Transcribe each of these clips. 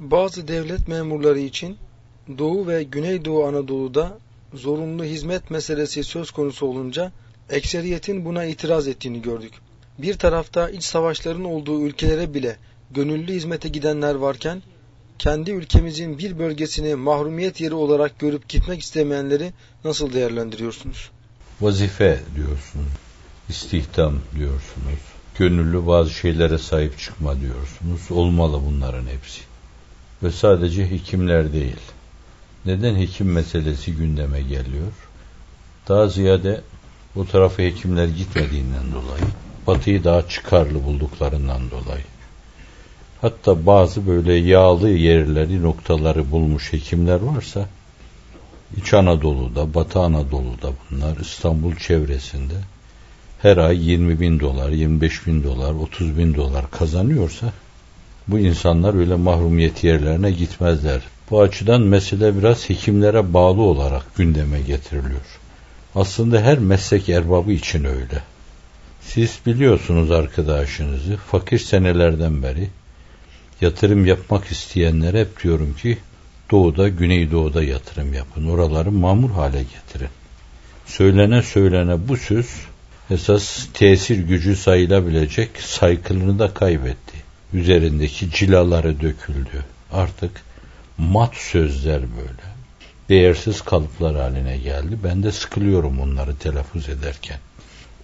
Bazı devlet memurları için Doğu ve Güneydoğu Anadolu'da zorunlu hizmet meselesi söz konusu olunca ekseriyetin buna itiraz ettiğini gördük. Bir tarafta iç savaşların olduğu ülkelere bile gönüllü hizmete gidenler varken kendi ülkemizin bir bölgesini mahrumiyet yeri olarak görüp gitmek istemeyenleri nasıl değerlendiriyorsunuz? Vazife diyorsunuz, istihdam diyorsunuz, gönüllü bazı şeylere sahip çıkma diyorsunuz. Olmalı bunların hepsi. Ve sadece hekimler değil. Neden hekim meselesi gündeme geliyor? Daha ziyade o tarafa hekimler gitmediğinden dolayı, batıyı daha çıkarlı bulduklarından dolayı. Hatta bazı böyle yağlı yerleri, noktaları bulmuş hekimler varsa, İç Anadolu'da, Batı Anadolu'da bunlar, İstanbul çevresinde her ay 20 bin dolar, 25 bin dolar, 30 bin dolar kazanıyorsa bu insanlar öyle mahrumiyet yerlerine gitmezler. Bu açıdan mesele biraz hekimlere bağlı olarak gündeme getiriliyor. Aslında her meslek erbabı için öyle. Siz biliyorsunuz arkadaşınızı, fakir senelerden beri yatırım yapmak isteyenlere hep diyorum ki doğuda, güneydoğuda yatırım yapın. Oraları mamur hale getirin. Söylene söylene bu söz esas tesir gücü sayılabilecek saykılını da kaybetti. Üzerindeki cilaları döküldü. Artık mat sözler böyle. Değersiz kalıplar haline geldi. Ben de sıkılıyorum onları telaffuz ederken.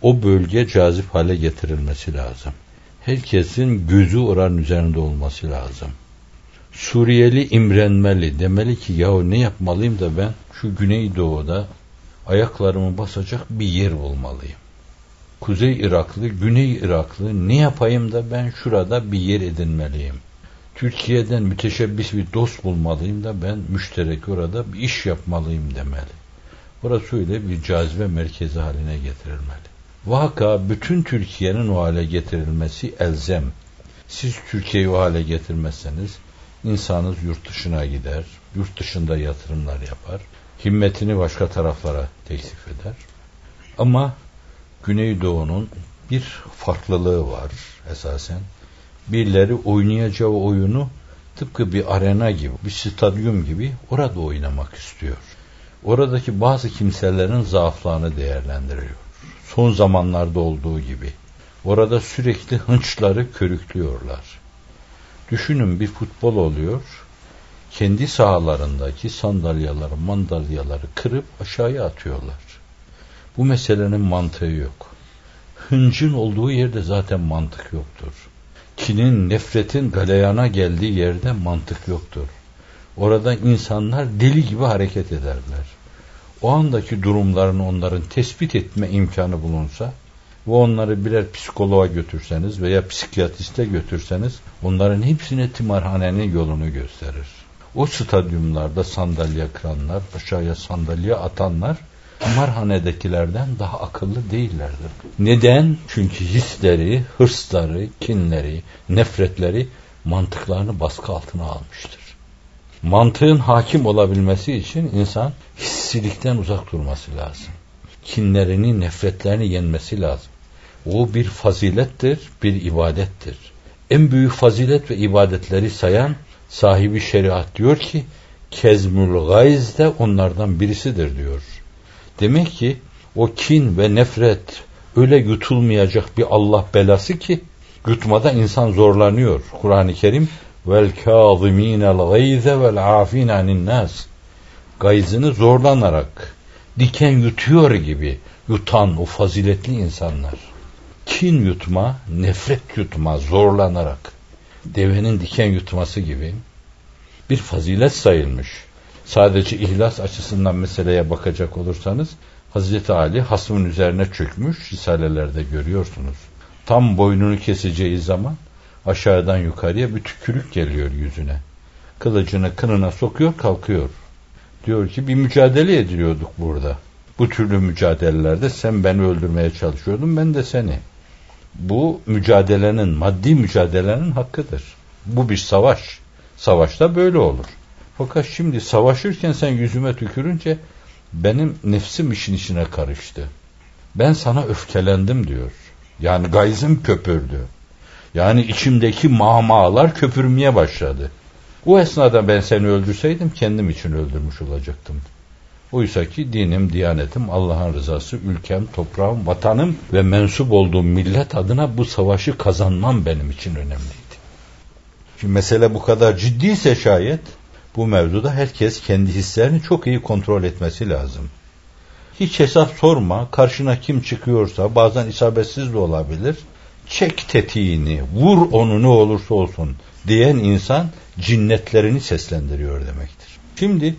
O bölge cazip hale getirilmesi lazım. Herkesin gözü oranın üzerinde olması lazım. Suriyeli imrenmeli. Demeli ki yahu ne yapmalıyım da ben şu Güneydoğu'da ayaklarımı basacak bir yer bulmalıyım. Kuzey Iraklı, Güney Iraklı ne yapayım da ben şurada bir yer edinmeliyim. Türkiye'den müteşebbis bir dost bulmalıyım da ben müşterek orada bir iş yapmalıyım demeli. Burası öyle bir cazibe merkezi haline getirilmeli. Vaka bütün Türkiye'nin o hale getirilmesi elzem. Siz Türkiye'yi o hale getirmezseniz insanınız yurt dışına gider, yurt dışında yatırımlar yapar, himmetini başka taraflara teklif eder. Ama Güneydoğu'nun bir farklılığı var esasen. Birileri oynayacağı oyunu tıpkı bir arena gibi, bir stadyum gibi orada oynamak istiyor. Oradaki bazı kimselerin zaaflarını değerlendiriyor. Son zamanlarda olduğu gibi. Orada sürekli hınçları körüklüyorlar. Düşünün bir futbol oluyor. Kendi sahalarındaki sandalyaları, mandalyaları kırıp aşağıya atıyorlar. Bu meselenin mantığı yok. Hıncın olduğu yerde zaten mantık yoktur. Kinin, nefretin galeyana geldiği yerde mantık yoktur. Orada insanlar deli gibi hareket ederler. O andaki durumlarını onların tespit etme imkanı bulunsa ve onları birer psikoloğa götürseniz veya psikiyatriste götürseniz onların hepsine timarhanenin yolunu gösterir. O stadyumlarda sandalye kıranlar, aşağıya sandalye atanlar kumarhanedekilerden daha akıllı değillerdir. Neden? Çünkü hisleri, hırsları, kinleri, nefretleri mantıklarını baskı altına almıştır. Mantığın hakim olabilmesi için insan hissilikten uzak durması lazım. Kinlerini, nefretlerini yenmesi lazım. O bir fazilettir, bir ibadettir. En büyük fazilet ve ibadetleri sayan sahibi şeriat diyor ki kezmül gayz de onlardan birisidir diyor. Demek ki o kin ve nefret öyle yutulmayacak bir Allah belası ki yutmada insan zorlanıyor. Kur'an-ı Kerim vel kâzimînel gayze vel afîn anin nas gayzını zorlanarak diken yutuyor gibi yutan o faziletli insanlar. Kin yutma, nefret yutma zorlanarak devenin diken yutması gibi bir fazilet sayılmış sadece ihlas açısından meseleye bakacak olursanız Hazreti Ali hasmın üzerine çökmüş risalelerde görüyorsunuz. Tam boynunu keseceği zaman aşağıdan yukarıya bir tükürük geliyor yüzüne. Kılıcını kınına sokuyor kalkıyor. Diyor ki bir mücadele ediyorduk burada. Bu türlü mücadelelerde sen beni öldürmeye çalışıyordun ben de seni. Bu mücadelenin, maddi mücadelenin hakkıdır. Bu bir savaş. Savaşta böyle olur. Fakat şimdi savaşırken sen yüzüme tükürünce benim nefsim işin içine karıştı. Ben sana öfkelendim diyor. Yani gayzım köpürdü. Yani içimdeki mamalar köpürmeye başladı. O esnada ben seni öldürseydim kendim için öldürmüş olacaktım. Oysa ki dinim, diyanetim, Allah'ın rızası, ülkem, toprağım, vatanım ve mensup olduğum millet adına bu savaşı kazanmam benim için önemliydi. Şimdi mesele bu kadar ciddiyse şayet bu mevzuda herkes kendi hislerini çok iyi kontrol etmesi lazım. Hiç hesap sorma, karşına kim çıkıyorsa bazen isabetsiz de olabilir. Çek tetiğini, vur onu ne olursa olsun diyen insan cinnetlerini seslendiriyor demektir. Şimdi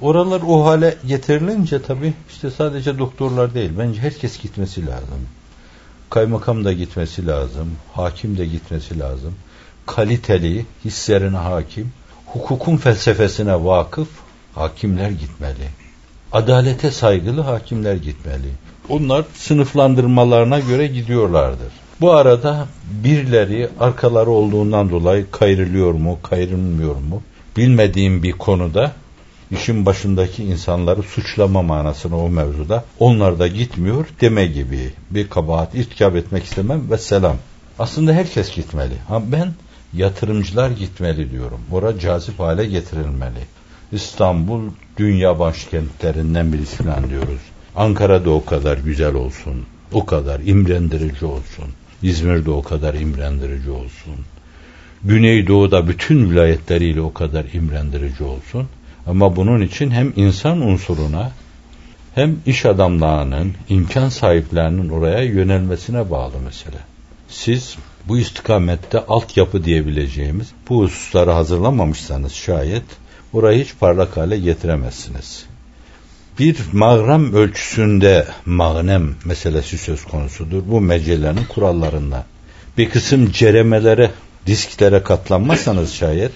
oralar o hale getirilince tabii işte sadece doktorlar değil bence herkes gitmesi lazım. Kaymakam da gitmesi lazım, hakim de gitmesi lazım. Kaliteli, hislerine hakim, hukukun felsefesine vakıf hakimler gitmeli. Adalete saygılı hakimler gitmeli. Onlar sınıflandırmalarına göre gidiyorlardır. Bu arada birileri arkaları olduğundan dolayı kayrılıyor mu, kayrılmıyor mu bilmediğim bir konuda işin başındaki insanları suçlama manasına o mevzuda onlar da gitmiyor deme gibi bir kabahat irtikap etmek istemem ve selam. Aslında herkes gitmeli. Ha ben yatırımcılar gitmeli diyorum. Ora cazip hale getirilmeli. İstanbul dünya başkentlerinden birisi falan diyoruz. Ankara'da o kadar güzel olsun. O kadar imrendirici olsun. İzmir'de o kadar imrendirici olsun. Güneydoğu'da bütün vilayetleriyle o kadar imrendirici olsun. Ama bunun için hem insan unsuruna hem iş adamlarının, imkan sahiplerinin oraya yönelmesine bağlı mesele. Siz bu istikamette altyapı diyebileceğimiz bu hususları hazırlamamışsanız şayet orayı hiç parlak hale getiremezsiniz. Bir mağram ölçüsünde mağnem meselesi söz konusudur. Bu mecelenin kurallarında. Bir kısım ceremelere, disklere katlanmazsanız şayet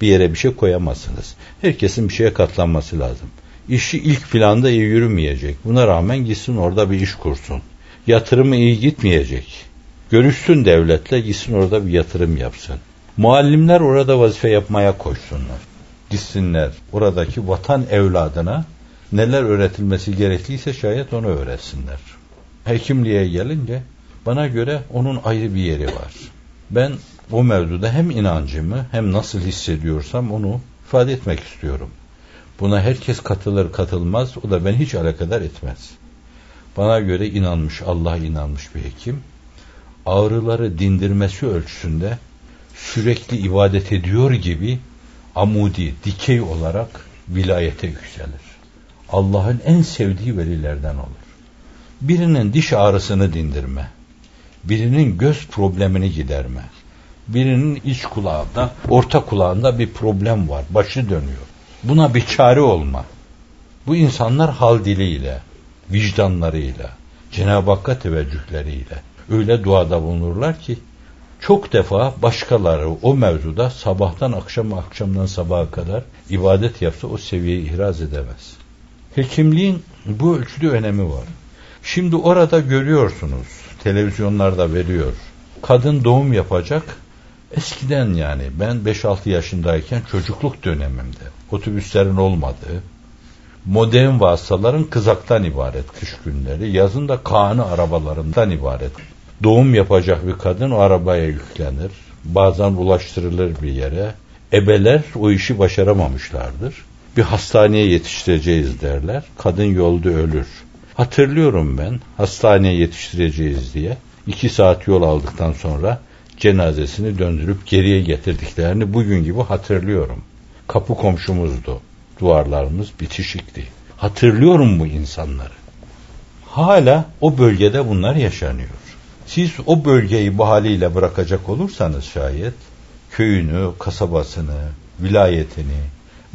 bir yere bir şey koyamazsınız. Herkesin bir şeye katlanması lazım. İşi ilk planda iyi yürümeyecek. Buna rağmen gitsin orada bir iş kursun. Yatırımı iyi gitmeyecek. Görüşsün devletle gitsin orada bir yatırım yapsın. Muallimler orada vazife yapmaya koşsunlar. Gitsinler oradaki vatan evladına neler öğretilmesi gerekliyse şayet onu öğretsinler. Hekimliğe gelince bana göre onun ayrı bir yeri var. Ben o mevzuda hem inancımı hem nasıl hissediyorsam onu ifade etmek istiyorum. Buna herkes katılır katılmaz o da beni hiç alakadar etmez. Bana göre inanmış Allah inanmış bir hekim ağrıları dindirmesi ölçüsünde sürekli ibadet ediyor gibi amudi, dikey olarak vilayete yükselir. Allah'ın en sevdiği velilerden olur. Birinin diş ağrısını dindirme, birinin göz problemini giderme, birinin iç kulağında, orta kulağında bir problem var, başı dönüyor. Buna bir çare olma. Bu insanlar hal diliyle, vicdanlarıyla, Cenab-ı Hakk'a teveccühleriyle öyle duada bulunurlar ki çok defa başkaları o mevzuda sabahtan akşama akşamdan sabaha kadar ibadet yapsa o seviyeyi ihraz edemez. Hekimliğin bu ölçüde önemi var. Şimdi orada görüyorsunuz, televizyonlarda veriyor. Kadın doğum yapacak. Eskiden yani ben 5-6 yaşındayken çocukluk dönemimde otobüslerin olmadığı, modern vasıtaların kızaktan ibaret kış günleri, yazın da kanı arabalarından ibaret. Doğum yapacak bir kadın o arabaya yüklenir. Bazen ulaştırılır bir yere. Ebeler o işi başaramamışlardır bir hastaneye yetiştireceğiz derler. Kadın yolda ölür. Hatırlıyorum ben hastaneye yetiştireceğiz diye. iki saat yol aldıktan sonra cenazesini döndürüp geriye getirdiklerini bugün gibi hatırlıyorum. Kapı komşumuzdu. Duvarlarımız bitişikti. Hatırlıyorum bu insanları. Hala o bölgede bunlar yaşanıyor. Siz o bölgeyi bu haliyle bırakacak olursanız şayet köyünü, kasabasını, vilayetini,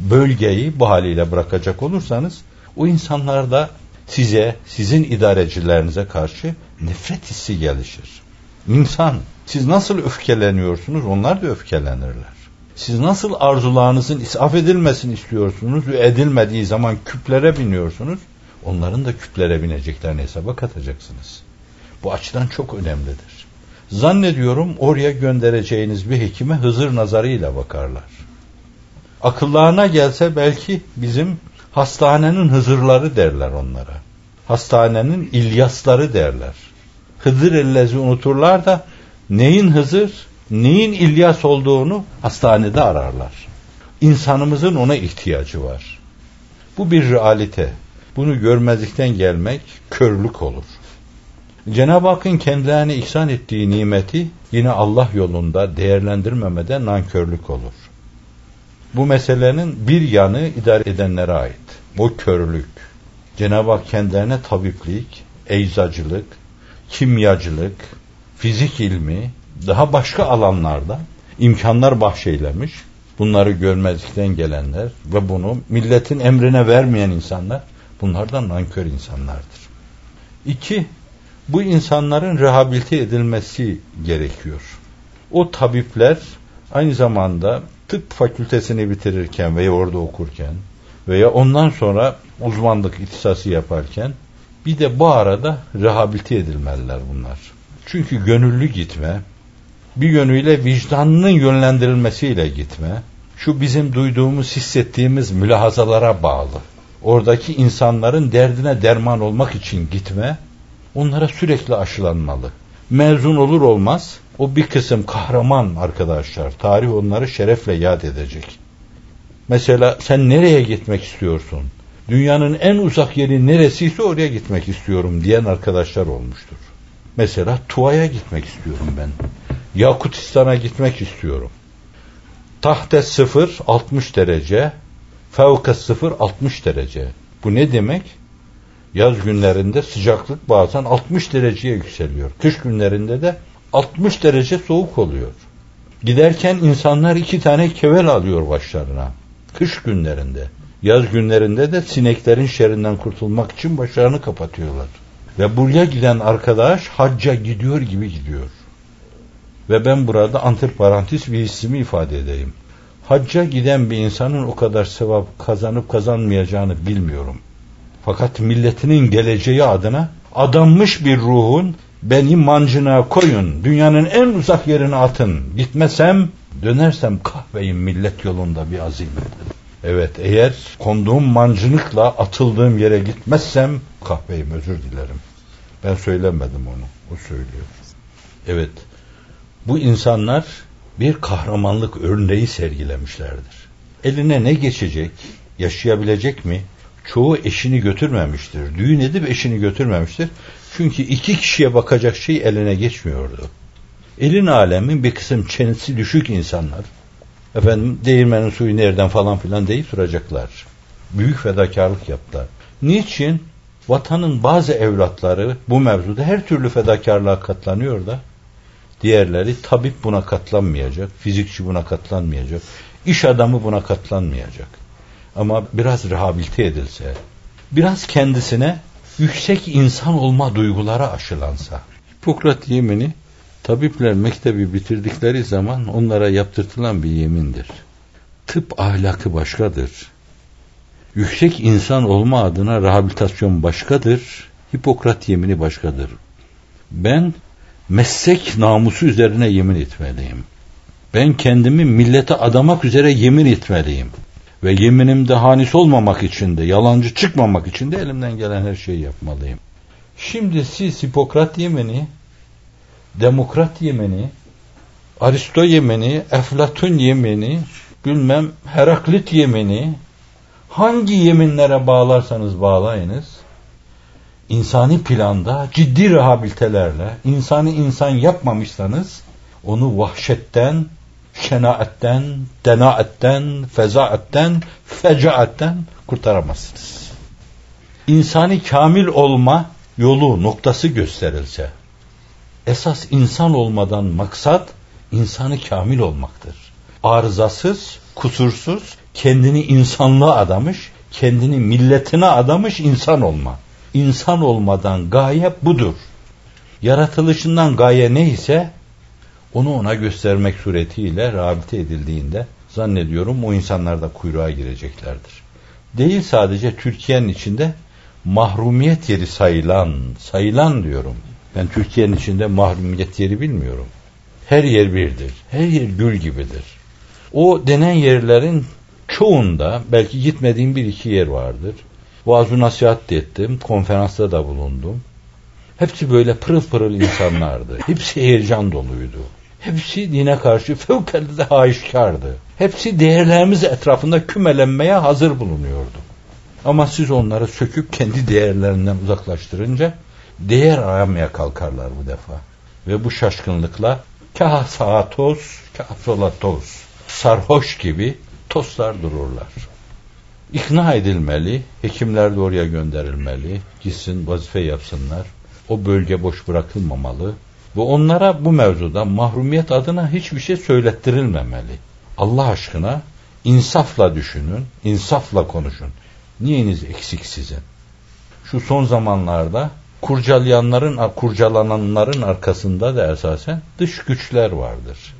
bölgeyi bu haliyle bırakacak olursanız o insanlarda size, sizin idarecilerinize karşı nefret hissi gelişir. İnsan, siz nasıl öfkeleniyorsunuz onlar da öfkelenirler. Siz nasıl arzularınızın isaf edilmesini istiyorsunuz ve edilmediği zaman küplere biniyorsunuz, onların da küplere bineceklerini hesaba katacaksınız. Bu açıdan çok önemlidir. Zannediyorum oraya göndereceğiniz bir hekime Hızır nazarıyla bakarlar akıllarına gelse belki bizim hastanenin hızırları derler onlara. Hastanenin İlyasları derler. Hızır ellezi unuturlar da neyin Hızır, neyin İlyas olduğunu hastanede ararlar. insanımızın ona ihtiyacı var. Bu bir realite. Bunu görmezlikten gelmek körlük olur. Cenab-ı Hakk'ın kendilerine ihsan ettiği nimeti yine Allah yolunda değerlendirmemede nankörlük olur. Bu meselenin bir yanı idare edenlere ait. O körlük. Cenab-ı Hak kendilerine tabiplik, eczacılık, kimyacılık, fizik ilmi, daha başka alanlarda imkanlar bahşeylemiş. Bunları görmezlikten gelenler ve bunu milletin emrine vermeyen insanlar bunlardan nankör insanlardır. İki, bu insanların rehabilite edilmesi gerekiyor. O tabipler aynı zamanda tıp fakültesini bitirirken veya orada okurken veya ondan sonra uzmanlık ihtisası yaparken bir de bu arada rehabilite edilmeliler bunlar. Çünkü gönüllü gitme, bir yönüyle vicdanının yönlendirilmesiyle gitme, şu bizim duyduğumuz, hissettiğimiz mülahazalara bağlı. Oradaki insanların derdine derman olmak için gitme, onlara sürekli aşılanmalı. Mezun olur olmaz o bir kısım kahraman arkadaşlar. Tarih onları şerefle yad edecek. Mesela sen nereye gitmek istiyorsun? Dünyanın en uzak yeri neresiyse oraya gitmek istiyorum diyen arkadaşlar olmuştur. Mesela Tuva'ya gitmek istiyorum ben. Yakutistan'a gitmek istiyorum. Tahte sıfır 60 derece, fevka sıfır 60 derece. Bu ne demek? Yaz günlerinde sıcaklık bazen 60 dereceye yükseliyor. Kış günlerinde de 60 derece soğuk oluyor. Giderken insanlar iki tane kevel alıyor başlarına. Kış günlerinde. Yaz günlerinde de sineklerin şerinden kurtulmak için başlarını kapatıyorlar. Ve buraya giden arkadaş hacca gidiyor gibi gidiyor. Ve ben burada antiparantis bir hissimi ifade edeyim. Hacca giden bir insanın o kadar sevap kazanıp kazanmayacağını bilmiyorum. Fakat milletinin geleceği adına adanmış bir ruhun beni mancına koyun, dünyanın en uzak yerine atın. Gitmesem, dönersem kahveyim millet yolunda bir azimet. Evet, eğer konduğum mancınıkla atıldığım yere gitmezsem kahveyim, özür dilerim. Ben söylemedim onu, o söylüyor. Evet, bu insanlar bir kahramanlık örneği sergilemişlerdir. Eline ne geçecek, yaşayabilecek mi? Çoğu eşini götürmemiştir. Düğün edip eşini götürmemiştir. Çünkü iki kişiye bakacak şey eline geçmiyordu. Elin alemin bir kısım çenesi düşük insanlar. Efendim değirmenin suyu nereden falan filan deyip duracaklar. Büyük fedakarlık yaptılar. Niçin? Vatanın bazı evlatları bu mevzuda her türlü fedakarlığa katlanıyor da diğerleri tabip buna katlanmayacak, fizikçi buna katlanmayacak, iş adamı buna katlanmayacak. Ama biraz rehabilite edilse, biraz kendisine yüksek insan olma duyguları aşılansa. Hipokrat yemini tabipler mektebi bitirdikleri zaman onlara yaptırtılan bir yemindir. Tıp ahlakı başkadır. Yüksek insan olma adına rehabilitasyon başkadır. Hipokrat yemini başkadır. Ben meslek namusu üzerine yemin etmeliyim. Ben kendimi millete adamak üzere yemin etmeliyim. Ve yeminimde hanis olmamak için de, yalancı çıkmamak için de elimden gelen her şeyi yapmalıyım. Şimdi siz Hipokrat yemini, Demokrat yemini, Aristo yemini, Eflatun yemini, bilmem Heraklit yemini, hangi yeminlere bağlarsanız bağlayınız, insani planda ciddi rehabilitelerle insanı insan yapmamışsanız onu vahşetten, şenaatten, denaatten, fezaatten, fecaatten kurtaramazsınız. İnsani kamil olma yolu noktası gösterilse, esas insan olmadan maksat insanı kamil olmaktır. Arızasız, kusursuz, kendini insanlığa adamış, kendini milletine adamış insan olma. İnsan olmadan gaye budur. Yaratılışından gaye neyse onu ona göstermek suretiyle rehabilite edildiğinde zannediyorum o insanlar da kuyruğa gireceklerdir. Değil sadece Türkiye'nin içinde mahrumiyet yeri sayılan, sayılan diyorum. Ben Türkiye'nin içinde mahrumiyet yeri bilmiyorum. Her yer birdir. Her yer gül gibidir. O denen yerlerin çoğunda belki gitmediğim bir iki yer vardır. Vaaz nasihat ettim. Konferansta da bulundum. Hepsi böyle pırıl pırıl insanlardı. Hepsi heyecan doluydu. Hepsi dine karşı fevkalade haişkardı. Hepsi değerlerimiz etrafında kümelenmeye hazır bulunuyordu. Ama siz onları söküp kendi değerlerinden uzaklaştırınca değer aramaya kalkarlar bu defa. Ve bu şaşkınlıkla kah sağa toz, kah sola toz, sarhoş gibi tostlar dururlar. İkna edilmeli, hekimler de oraya gönderilmeli, gitsin vazife yapsınlar. O bölge boş bırakılmamalı ve onlara bu mevzuda mahrumiyet adına hiçbir şey söylettirilmemeli. Allah aşkına insafla düşünün, insafla konuşun. Niyeniz eksik sizin? Şu son zamanlarda kurcalayanların, kurcalananların arkasında da esasen dış güçler vardır.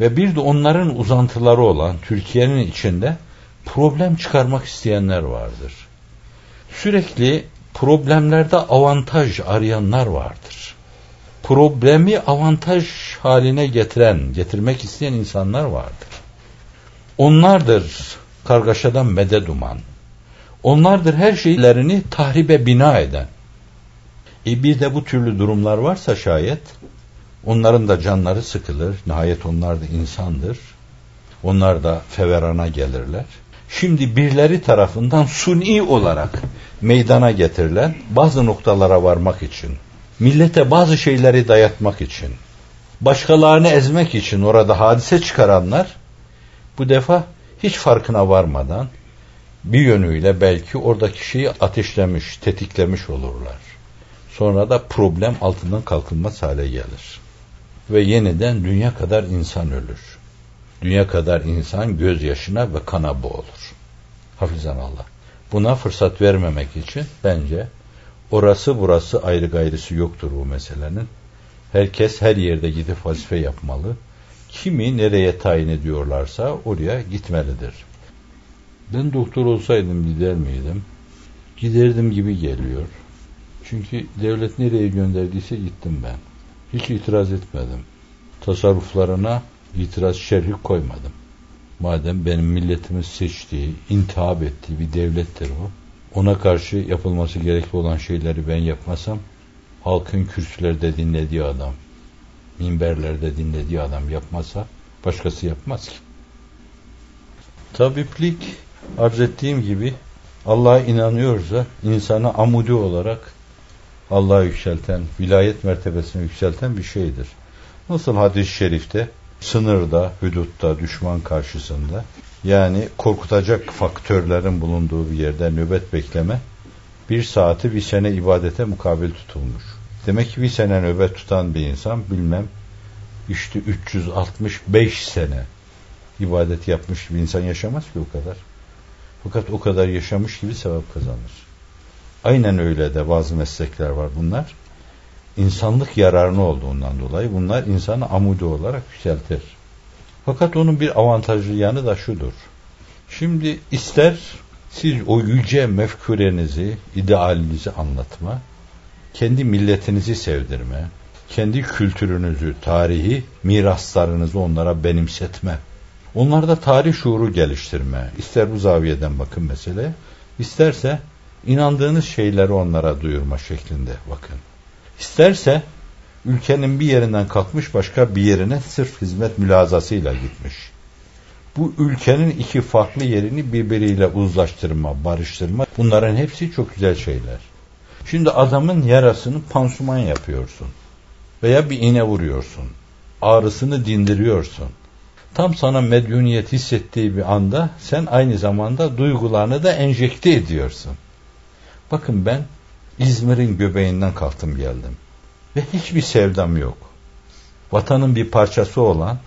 Ve bir de onların uzantıları olan Türkiye'nin içinde problem çıkarmak isteyenler vardır. Sürekli problemlerde avantaj arayanlar vardır. Problemi avantaj haline getiren, getirmek isteyen insanlar vardır. Onlardır kargaşadan medet uman. Onlardır her şeylerini tahribe bina eden. E bir de bu türlü durumlar varsa şayet onların da canları sıkılır. Nihayet onlar da insandır. Onlar da feverana gelirler. Şimdi birileri tarafından suni olarak meydana getirilen bazı noktalara varmak için, millete bazı şeyleri dayatmak için, başkalarını ezmek için orada hadise çıkaranlar bu defa hiç farkına varmadan bir yönüyle belki oradaki şeyi ateşlemiş, tetiklemiş olurlar. Sonra da problem altından kalkılmaz hale gelir. Ve yeniden dünya kadar insan ölür. Dünya kadar insan gözyaşına ve kana boğulur. Hafizan Allah. Buna fırsat vermemek için bence orası burası ayrı gayrısı yoktur bu meselenin. Herkes her yerde gidip vazife yapmalı. Kimi nereye tayin ediyorlarsa oraya gitmelidir. Ben doktor olsaydım gider miydim? Giderdim gibi geliyor. Çünkü devlet nereye gönderdiyse gittim ben. Hiç itiraz etmedim. Tasarruflarına itiraz şerhi koymadım. Madem benim milletimiz seçtiği, intihap ettiği bir devlettir o. Ona karşı yapılması gerekli olan şeyleri ben yapmasam, halkın kürsülerde dinlediği adam, minberlerde dinlediği adam yapmasa, başkası yapmaz ki. Tabiplik, arz ettiğim gibi, Allah'a inanıyorsa, insanı amudi olarak Allah'a yükselten, vilayet mertebesine yükselten bir şeydir. Nasıl hadis-i şerifte sınırda, hudutta, düşman karşısında yani korkutacak faktörlerin bulunduğu bir yerde nöbet bekleme bir saati bir sene ibadete mukabil tutulmuş. Demek ki bir sene nöbet tutan bir insan bilmem işte 365 sene ibadet yapmış bir insan yaşamaz ki o kadar. Fakat o kadar yaşamış gibi sevap kazanır. Aynen öyle de bazı meslekler var bunlar insanlık yararını olduğundan dolayı bunlar insanı amudi olarak yükseltir. Fakat onun bir avantajlı yanı da şudur. Şimdi ister siz o yüce mefkurenizi, idealinizi anlatma, kendi milletinizi sevdirme, kendi kültürünüzü, tarihi, miraslarınızı onlara benimsetme. Onlarda tarih şuuru geliştirme. İster bu zaviyeden bakın mesele, isterse inandığınız şeyleri onlara duyurma şeklinde bakın. İsterse ülkenin bir yerinden kalkmış başka bir yerine sırf hizmet mülazasıyla gitmiş. Bu ülkenin iki farklı yerini birbiriyle uzlaştırma, barıştırma bunların hepsi çok güzel şeyler. Şimdi adamın yarasını pansuman yapıyorsun veya bir iğne vuruyorsun. Ağrısını dindiriyorsun. Tam sana medyuniyet hissettiği bir anda sen aynı zamanda duygularını da enjekte ediyorsun. Bakın ben İzmir'in göbeğinden kalktım geldim. Ve hiçbir sevdam yok. Vatanın bir parçası olan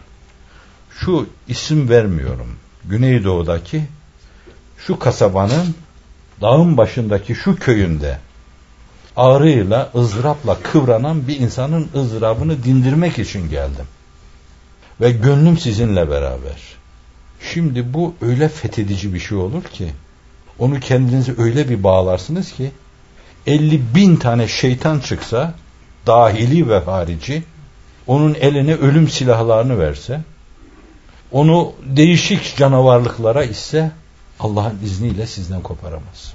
şu isim vermiyorum. Güneydoğu'daki şu kasabanın dağın başındaki şu köyünde ağrıyla, ızdırapla kıvranan bir insanın ızdırabını dindirmek için geldim. Ve gönlüm sizinle beraber. Şimdi bu öyle fethedici bir şey olur ki, onu kendinizi öyle bir bağlarsınız ki, 50 bin tane şeytan çıksa dahili ve harici onun eline ölüm silahlarını verse onu değişik canavarlıklara ise Allah'ın izniyle sizden koparamaz.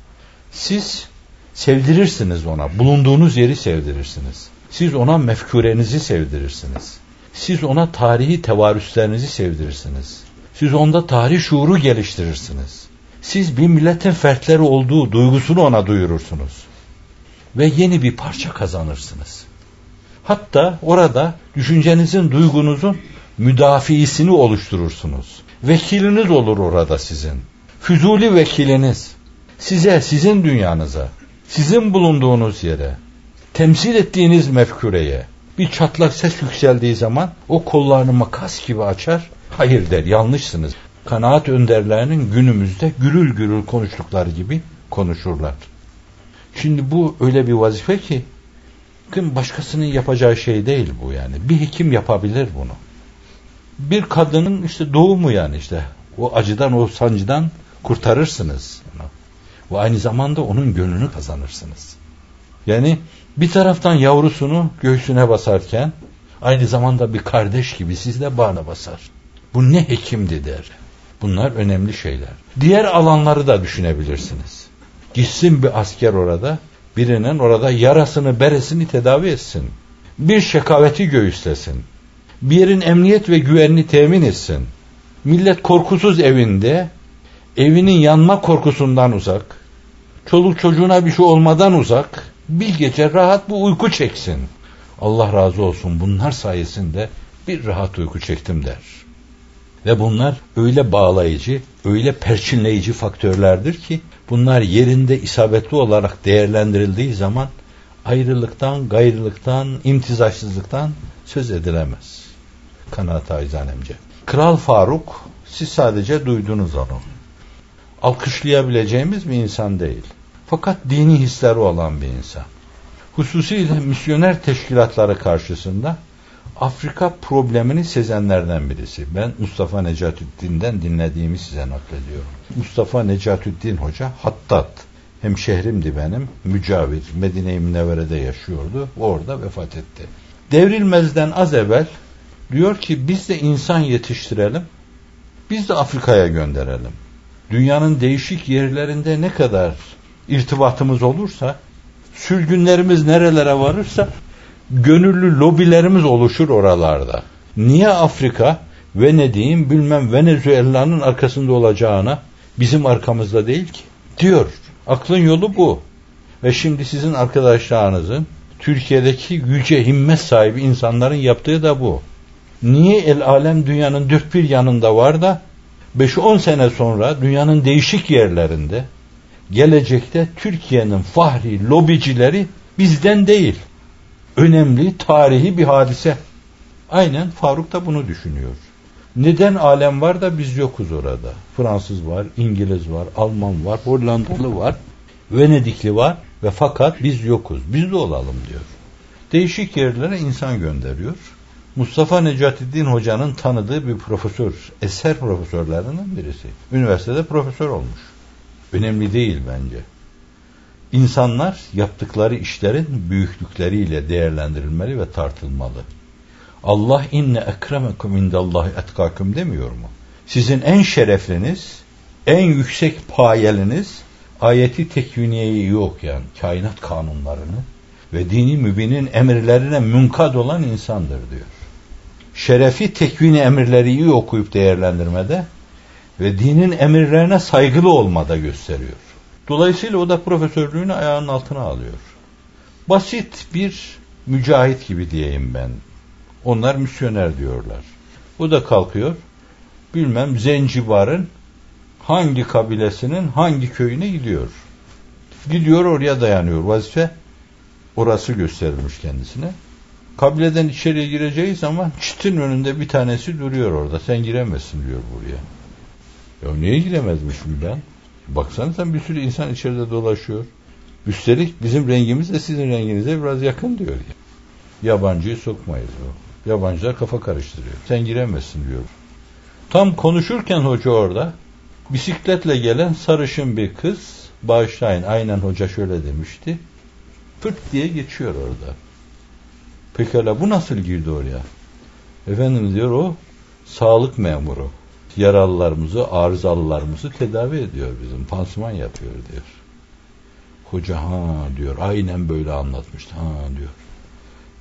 Siz sevdirirsiniz ona. Bulunduğunuz yeri sevdirirsiniz. Siz ona mefkurenizi sevdirirsiniz. Siz ona tarihi tevarüslerinizi sevdirirsiniz. Siz onda tarih şuuru geliştirirsiniz. Siz bir milletin fertleri olduğu duygusunu ona duyurursunuz. Ve yeni bir parça kazanırsınız. Hatta orada düşüncenizin, duygunuzun müdafiisini oluşturursunuz. Vekiliniz olur orada sizin. Füzuli vekiliniz. Size, sizin dünyanıza, sizin bulunduğunuz yere, temsil ettiğiniz mefkureye bir çatlak ses yükseldiği zaman o kollarını makas gibi açar. Hayır der, yanlışsınız. Kanaat önderlerinin günümüzde gürül gürül konuştukları gibi konuşurlar. Şimdi bu öyle bir vazife ki kim başkasının yapacağı şey değil bu yani. Bir hekim yapabilir bunu. Bir kadının işte doğumu yani işte o acıdan o sancıdan kurtarırsınız. Ve aynı zamanda onun gönlünü kazanırsınız. Yani bir taraftan yavrusunu göğsüne basarken aynı zamanda bir kardeş gibi sizle bağına basar. Bu ne hekimdi der. Bunlar önemli şeyler. Diğer alanları da düşünebilirsiniz. Gitsin bir asker orada, birinin orada yarasını, beresini tedavi etsin. Bir şekaveti göğüslesin. Bir yerin emniyet ve güvenini temin etsin. Millet korkusuz evinde, evinin yanma korkusundan uzak, çoluk çocuğuna bir şey olmadan uzak, bir gece rahat bir uyku çeksin. Allah razı olsun bunlar sayesinde bir rahat uyku çektim der. Ve bunlar öyle bağlayıcı, öyle perçinleyici faktörlerdir ki bunlar yerinde isabetli olarak değerlendirildiği zaman ayrılıktan, gayrılıktan, imtizaçsızlıktan söz edilemez. Kanaat acizanemce. Kral Faruk siz sadece duydunuz onu. Alkışlayabileceğimiz bir insan değil. Fakat dini hisleri olan bir insan. Hususiyle misyoner teşkilatları karşısında Afrika problemini sezenlerden birisi. Ben Mustafa Necatüddin'den dinlediğimi size naklediyorum. Mustafa Necatüddin Hoca Hattat. Hem şehrimdi benim. Mücavir. Medine-i Münevvere'de yaşıyordu. Orada vefat etti. Devrilmezden az evvel diyor ki biz de insan yetiştirelim. Biz de Afrika'ya gönderelim. Dünyanın değişik yerlerinde ne kadar irtibatımız olursa, sürgünlerimiz nerelere varırsa gönüllü lobilerimiz oluşur oralarda. Niye Afrika Venedik'in bilmem Venezuela'nın arkasında olacağına bizim arkamızda değil ki diyor. Aklın yolu bu. Ve şimdi sizin arkadaşlarınızın Türkiye'deki yüce himmet sahibi insanların yaptığı da bu. Niye el alem dünyanın dört bir yanında var da 5-10 sene sonra dünyanın değişik yerlerinde gelecekte Türkiye'nin fahri lobicileri bizden değil önemli tarihi bir hadise. Aynen Faruk da bunu düşünüyor. Neden alem var da biz yokuz orada? Fransız var, İngiliz var, Alman var, Hollandalı var, Venedikli var ve fakat biz yokuz. Biz de olalım diyor. Değişik yerlere insan gönderiyor. Mustafa Necatiddin Hoca'nın tanıdığı bir profesör, eser profesörlerinden birisi. Üniversitede profesör olmuş. Önemli değil bence. İnsanlar yaptıkları işlerin büyüklükleriyle değerlendirilmeli ve tartılmalı. Allah inne ekremekum indallahi etkakum demiyor mu? Sizin en şerefliniz, en yüksek payeliniz ayeti tekviniyeyi yok yani kainat kanunlarını ve dini mübinin emirlerine münkad olan insandır diyor. Şerefi tekvini emirleri iyi okuyup değerlendirmede ve dinin emirlerine saygılı olmada gösteriyor. Dolayısıyla o da profesörlüğünü ayağının altına alıyor. Basit bir mücahit gibi diyeyim ben. Onlar misyoner diyorlar. O da kalkıyor. Bilmem Zencibar'ın hangi kabilesinin hangi köyüne gidiyor. Gidiyor oraya dayanıyor. Vazife orası gösterilmiş kendisine. Kabileden içeriye gireceği zaman çitin önünde bir tanesi duruyor orada. Sen giremezsin diyor buraya. Ya niye giremezmişim ben? Baksana sen bir sürü insan içeride dolaşıyor. Üstelik bizim rengimiz de sizin renginize biraz yakın diyor. Ya. Yabancıyı sokmayız o. Yabancılar kafa karıştırıyor. Sen giremezsin diyor. Tam konuşurken hoca orada bisikletle gelen sarışın bir kız bağışlayın aynen hoca şöyle demişti. Pırt diye geçiyor orada. Pekala bu nasıl girdi oraya? Efendim diyor o sağlık memuru yaralılarımızı, arızalılarımızı tedavi ediyor bizim. Pansuman yapıyor diyor. Hoca ha diyor. Aynen böyle anlatmıştı. Ha diyor.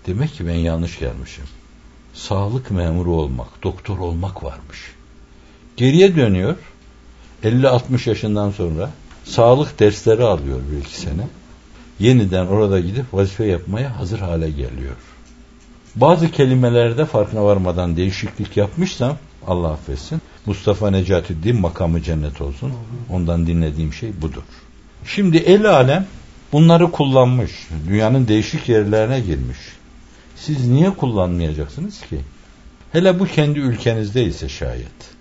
Demek ki ben yanlış gelmişim. sağlık memuru olmak, doktor olmak varmış. Geriye dönüyor. 50-60 yaşından sonra sağlık dersleri alıyor bir iki sene. Yeniden orada gidip vazife yapmaya hazır hale geliyor. Bazı kelimelerde farkına varmadan değişiklik yapmışsam Allah affetsin. Mustafa Necatiddin makamı cennet olsun. Ondan dinlediğim şey budur. Şimdi el alem bunları kullanmış. Dünyanın değişik yerlerine girmiş. Siz niye kullanmayacaksınız ki? Hele bu kendi ülkenizde ise şayet.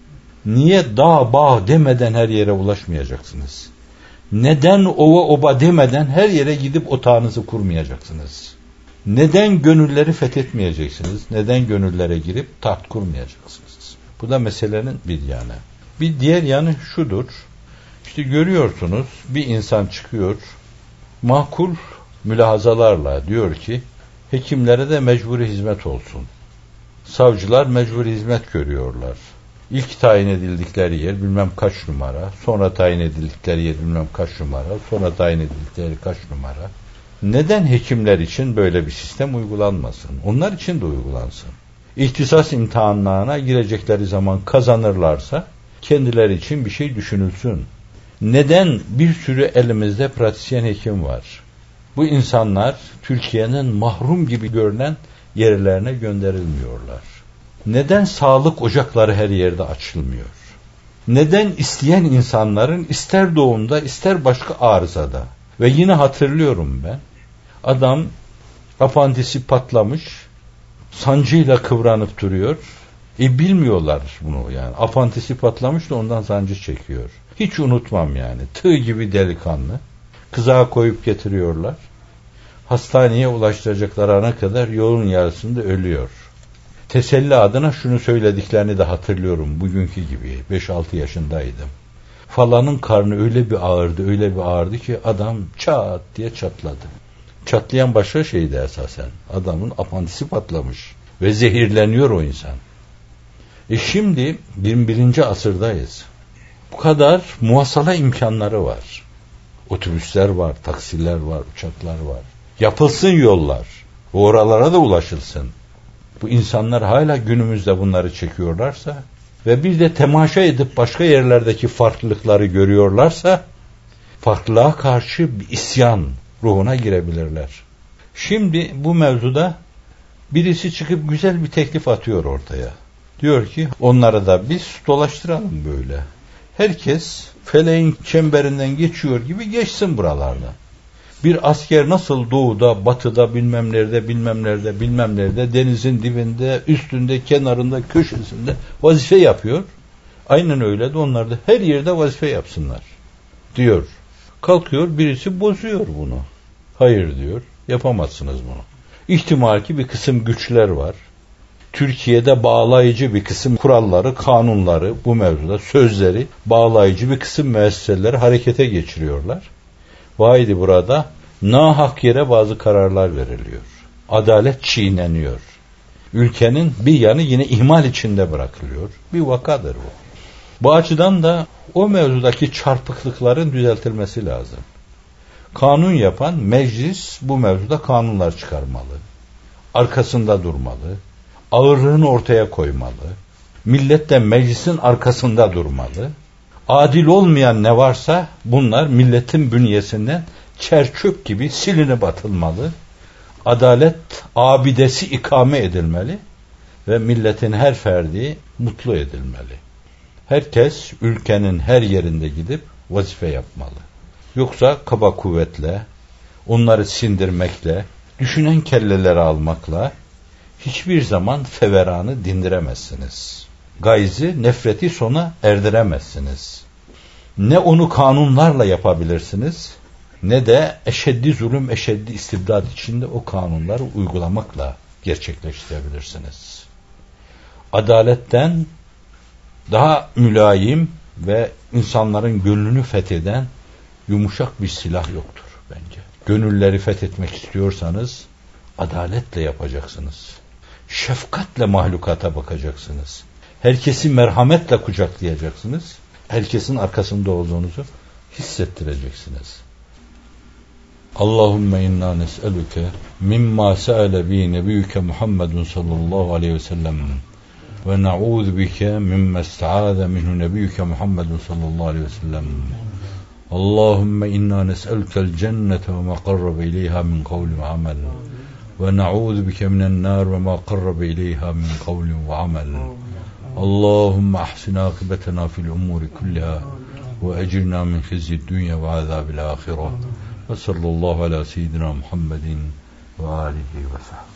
Niye dağ bağ demeden her yere ulaşmayacaksınız? Neden ova oba demeden her yere gidip otağınızı kurmayacaksınız? Neden gönülleri fethetmeyeceksiniz? Neden gönüllere girip taht kurmayacaksınız? Bu da meselenin bir yanı. Bir diğer yanı şudur. İşte görüyorsunuz bir insan çıkıyor makul mülahazalarla diyor ki hekimlere de mecburi hizmet olsun. Savcılar mecburi hizmet görüyorlar. İlk tayin edildikleri yer bilmem kaç numara, sonra tayin edildikleri yer bilmem kaç numara, sonra tayin edildikleri kaç numara. Neden hekimler için böyle bir sistem uygulanmasın? Onlar için de uygulansın. İhtisas imtihanlarına girecekleri zaman kazanırlarsa kendileri için bir şey düşünülsün. Neden bir sürü elimizde pratisyen hekim var? Bu insanlar Türkiye'nin mahrum gibi görünen yerlerine gönderilmiyorlar. Neden sağlık ocakları her yerde açılmıyor? Neden isteyen insanların ister doğumda ister başka arızada ve yine hatırlıyorum ben adam apandisi patlamış sancıyla kıvranıp duruyor. E bilmiyorlar bunu yani. Apantisi patlamış da ondan sancı çekiyor. Hiç unutmam yani. Tığ gibi delikanlı. Kızağa koyup getiriyorlar. Hastaneye ulaştıracaklar ana kadar yolun yarısında ölüyor. Teselli adına şunu söylediklerini de hatırlıyorum. Bugünkü gibi. 5-6 yaşındaydım. Falanın karnı öyle bir ağırdı, öyle bir ağırdı ki adam çat diye çatladı. Çatlayan başka şeydi esasen. Adamın apandisi patlamış. Ve zehirleniyor o insan. E şimdi 21. asırdayız. Bu kadar muhasala imkanları var. Otobüsler var, taksiler var, uçaklar var. Yapılsın yollar. Oralara da ulaşılsın. Bu insanlar hala günümüzde bunları çekiyorlarsa ve bir de temaşa edip başka yerlerdeki farklılıkları görüyorlarsa farklılığa karşı bir isyan ruhuna girebilirler. Şimdi bu mevzuda birisi çıkıp güzel bir teklif atıyor ortaya. Diyor ki onları da biz dolaştıralım böyle. Herkes feleğin çemberinden geçiyor gibi geçsin buralarda. Bir asker nasıl doğuda, batıda, bilmem nerede, bilmem nerede, bilmem nerede, denizin dibinde, üstünde, kenarında, köşesinde vazife yapıyor. Aynen öyle de onlar da her yerde vazife yapsınlar diyor. Kalkıyor birisi bozuyor bunu. Hayır diyor, yapamazsınız bunu. İhtimal ki bir kısım güçler var. Türkiye'de bağlayıcı bir kısım kuralları, kanunları, bu mevzuda sözleri bağlayıcı bir kısım müesseseleri harekete geçiriyorlar. Vaydi burada nahak yere bazı kararlar veriliyor. Adalet çiğneniyor. Ülkenin bir yanı yine ihmal içinde bırakılıyor. Bir vakadır bu. Bu açıdan da o mevzudaki çarpıklıkların düzeltilmesi lazım. Kanun yapan meclis bu mevzuda kanunlar çıkarmalı. Arkasında durmalı. Ağırlığını ortaya koymalı. Millet de meclisin arkasında durmalı. Adil olmayan ne varsa bunlar milletin bünyesinden çerçöp gibi siline batılmalı. Adalet abidesi ikame edilmeli ve milletin her ferdi mutlu edilmeli. Herkes ülkenin her yerinde gidip vazife yapmalı. Yoksa kaba kuvvetle, onları sindirmekle, düşünen kelleleri almakla hiçbir zaman feveranı dindiremezsiniz. Gayzi, nefreti sona erdiremezsiniz. Ne onu kanunlarla yapabilirsiniz, ne de eşeddi zulüm, eşeddi istibdat içinde o kanunları uygulamakla gerçekleştirebilirsiniz. Adaletten daha mülayim ve insanların gönlünü fetheden yumuşak bir silah yoktur bence. Gönülleri fethetmek istiyorsanız adaletle yapacaksınız. Şefkatle mahlukata bakacaksınız. Herkesi merhametle kucaklayacaksınız. Herkesin arkasında olduğunuzu hissettireceksiniz. Allahümme inna nes'eluke mimma se'ele bi nebiyyüke Muhammedun sallallahu aleyhi ve sellem ونعوذ بك مما استعاذ منه نبيك محمد صلى الله عليه وسلم. اللهم إنا نسألك الجنة وما قرب إليها من قول وعمل ونعوذ بك من النار وما قرب إليها من قول وعمل. اللهم أحسن عاقبتنا في الأمور كلها وأجرنا من خزي الدنيا وعذاب الآخرة. وصلى الله على سيدنا محمد وآله وصحبه.